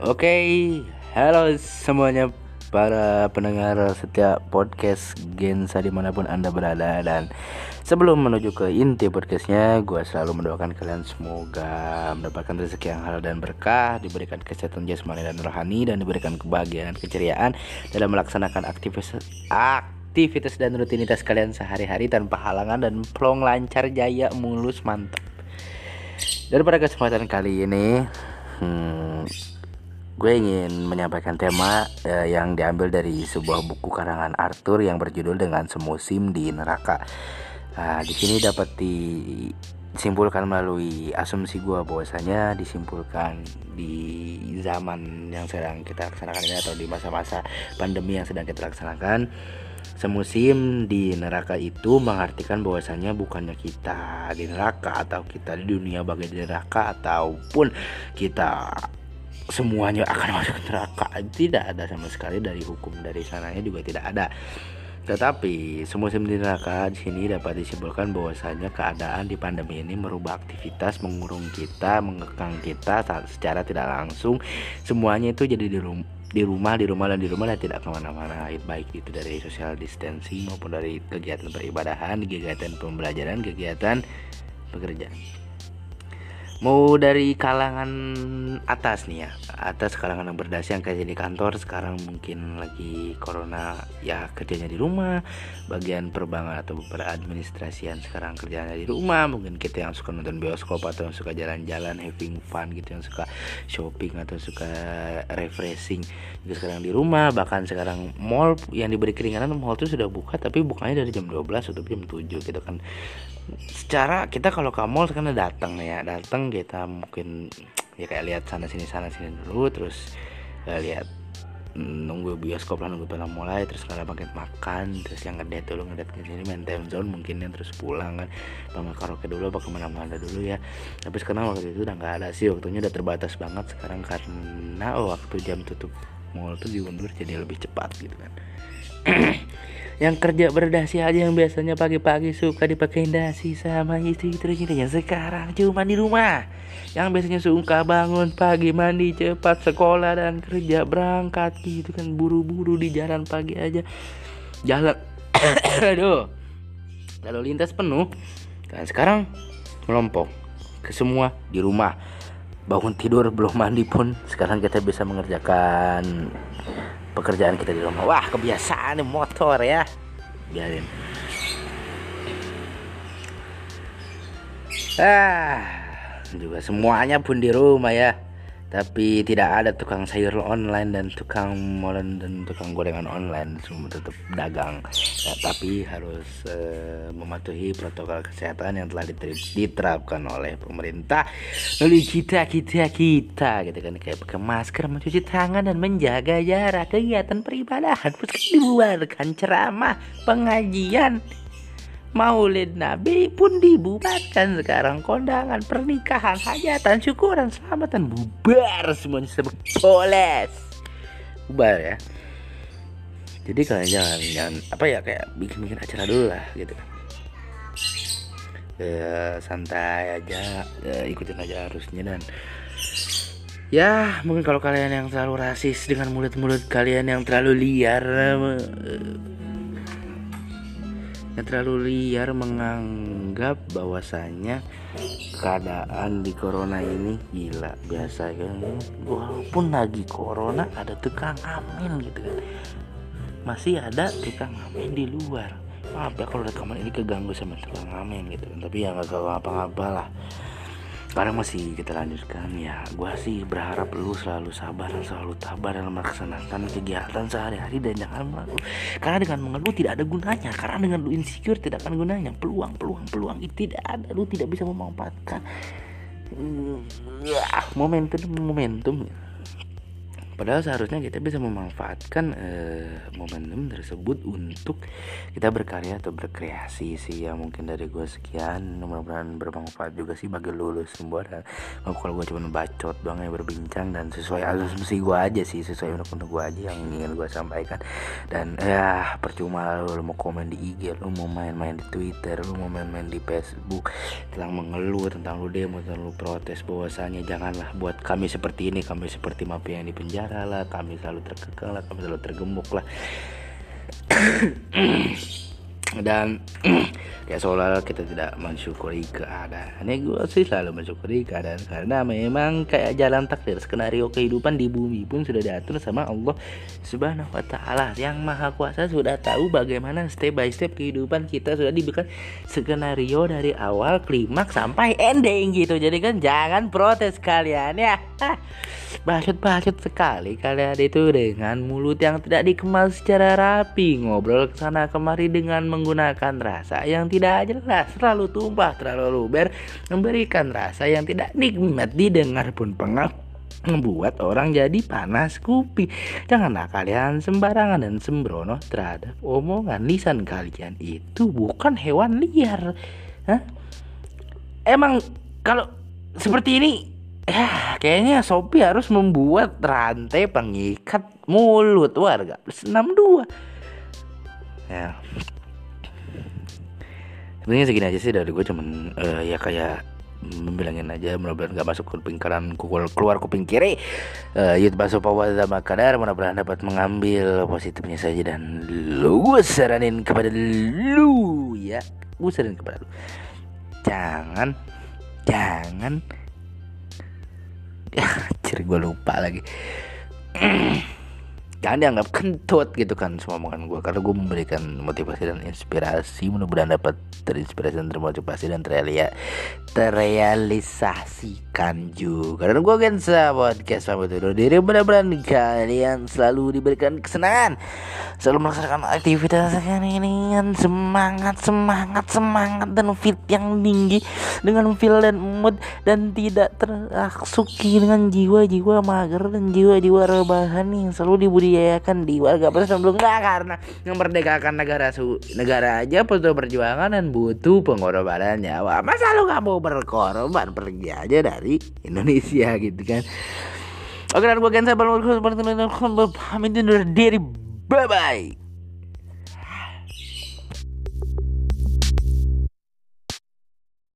Oke, halo semuanya para pendengar setiap podcast Gensa di mana pun anda berada dan sebelum menuju ke inti podcastnya, gue selalu mendoakan kalian semoga mendapatkan rezeki yang halal dan berkah, diberikan kesehatan jasmani dan rohani dan diberikan kebahagiaan keceriaan dalam melaksanakan aktivitas aktivitas dan rutinitas kalian sehari-hari tanpa halangan dan plong lancar jaya mulus mantap. Dan pada kesempatan kali ini, hmm, gue ingin menyampaikan tema uh, yang diambil dari sebuah buku karangan Arthur yang berjudul dengan semusim di neraka. Uh, di sini dapat disimpulkan melalui asumsi gue bahwasanya disimpulkan di zaman yang sedang kita laksanakan ini atau di masa-masa pandemi yang sedang kita laksanakan semusim di neraka itu mengartikan bahwasanya bukannya kita di neraka atau kita di dunia bagai di neraka ataupun kita semuanya akan masuk neraka. Tidak ada sama sekali dari hukum dari sananya juga tidak ada. Tetapi semusim di neraka di sini dapat disimpulkan bahwasanya keadaan di pandemi ini merubah aktivitas mengurung kita mengekang kita secara tidak langsung. Semuanya itu jadi di, rum di rumah di rumah dan di rumah dan tidak ke mana-mana. Baik itu dari social distancing maupun dari kegiatan peribadahan kegiatan pembelajaran kegiatan pekerjaan mau dari kalangan atas nih ya. Atas kalangan yang berdasi yang kerja di kantor sekarang mungkin lagi corona ya kerjanya di rumah bagian perbankan atau peradministrasian sekarang kerjanya di rumah. Mungkin kita yang suka nonton bioskop atau yang suka jalan-jalan having fun gitu yang suka shopping atau suka refreshing juga sekarang di rumah. Bahkan sekarang mall yang diberi keringanan mall itu sudah buka tapi bukanya dari jam 12 atau jam 7 gitu kan secara kita kalau ke mall kan datang ya datang kita mungkin ya kayak lihat sana sini sana sini dulu terus ya, lihat mm, nunggu bioskop lah nunggu film mulai terus kalau paket makan terus yang ngedet dulu ngedet ke sini main time zone mungkin ya terus pulang kan. Pamer karaoke dulu apa ke mana-mana dulu ya. Tapi sekarang waktu itu udah nggak ada sih waktunya udah terbatas banget sekarang karena oh, waktu jam tutup mall tuh diundur jadi lebih cepat gitu kan yang kerja berdasi aja yang biasanya pagi-pagi suka dipakai dasi sama istri. Tercinta yang sekarang cuma di rumah. Yang biasanya suka bangun pagi mandi cepat sekolah dan kerja berangkat gitu kan. Buru-buru di jalan pagi aja. Jalan. Aduh. Lalu lintas penuh. Dan sekarang melompok ke semua di rumah. Bangun tidur belum mandi pun sekarang kita bisa mengerjakan pekerjaan kita di rumah. Wah kebiasaan nih motor ya. Biarin. Ah juga semuanya pun di rumah ya tapi tidak ada tukang sayur online dan tukang molen dan tukang gorengan online. Semua tetap dagang. Ya, tapi harus uh, mematuhi protokol kesehatan yang telah diterapkan oleh pemerintah. Oleh kita kita kita gitu kan. Kayak pakai masker mencuci tangan dan menjaga jarak. Kegiatan peribadahan dibubarkan ceramah pengajian Maulid Nabi pun dibubarkan sekarang. Kondangan pernikahan hajatan syukuran selamatan. Bubar semuanya poles bubar ya. Jadi kalian jangan jangan apa ya kayak bikin bikin acara dulu lah gitu. Ya, santai aja. Ya, ikutin aja harusnya dan ya mungkin kalau kalian yang terlalu rasis dengan mulut-mulut kalian yang terlalu liar yang terlalu liar menganggap bahwasanya keadaan di corona ini gila biasa kan walaupun lagi corona ada tukang amin gitu kan. Masih ada tukang amin di luar. Maaf ya kalau rekaman ini keganggu sama tukang amin gitu kan. Tapi ya nggak apa-apa lah sekarang masih kita lanjutkan ya. Gue sih berharap lu selalu sabar dan selalu tabah dalam melaksanakan kegiatan sehari-hari dan jangan melakukan karena dengan mengeluh tidak ada gunanya. Karena dengan lu insecure tidak akan gunanya. Peluang peluang peluang itu tidak ada. Lu tidak bisa memanfaatkan ya momentum momentum padahal seharusnya kita bisa memanfaatkan uh, momentum tersebut untuk kita berkarya atau berkreasi sih. Ya mungkin dari gue sekian. Mudah-mudahan bermanfaat juga sih bagi lulus semua. Dan kalau gue cuma bacot doang ya berbincang dan sesuai asumsi gue aja sih sesuai untuk gue aja yang ingin gue sampaikan. Dan ya percuma lu mau komen di IG lu mau main-main di Twitter lu mau main-main di Facebook tentang mengeluh tentang lu demo tentang lu protes bahwasanya janganlah buat kami seperti ini kami seperti mafia yang di penjara lah kami selalu terkekang lah kami selalu tergemuk lah. Dan ya seolah kita tidak mensyukuri keadaan. Ya gue sih selalu mensyukuri keadaan karena memang kayak jalan takdir. Skenario kehidupan di bumi pun sudah diatur sama Allah subhanahu wa ta'ala. Yang maha kuasa sudah tahu bagaimana step by step kehidupan kita sudah diberikan skenario dari awal klimaks sampai ending gitu. Jadi kan jangan protes kalian ya bacot-bacot sekali kalian itu dengan mulut yang tidak dikemas secara rapi ngobrol ke sana kemari dengan menggunakan rasa yang tidak jelas terlalu tumpah terlalu luber memberikan rasa yang tidak nikmat didengar pun pengap membuat orang jadi panas kuping. Janganlah kalian sembarangan dan sembrono terhadap omongan lisan kalian itu bukan hewan liar. Hah? Emang kalau seperti ini ya kayaknya Sopi harus membuat rantai pengikat mulut warga. Plus 62 ya. Sebenarnya segini aja sih dari gue cuman uh, ya kayak membilangin aja mudah-mudahan gak masuk kuping kanan keluar kuping kiri. Uh, masuk bawah sama kadar mudah-mudahan dapat mengambil positifnya saja dan lu gue saranin kepada lu ya. Gue saranin kepada lu. Jangan jangan Gue lupa lagi jangan dianggap kentut gitu kan semua omongan gue karena gue memberikan motivasi dan inspirasi mudah-mudahan dapat terinspirasi dan termotivasi dan terrealia terrealisasikan juga. Dan gue Gensa podcast pamit dulu diri mudah-mudahan kalian selalu diberikan kesenangan. Selalu melaksanakan aktivitas ini dengan semangat semangat semangat dan fit yang tinggi dengan feel dan mood dan tidak terasuki dengan jiwa-jiwa mager dan jiwa-jiwa rebahan yang selalu dibudi dibiayakan di warga plus belum nggak karena memerdekakan negara su negara aja butuh perjuangan dan butuh pengorbanan nyawa masa lu nggak mau berkorban pergi aja dari Indonesia gitu kan oke dan gue Gensa Balmur pamit undur diri bye bye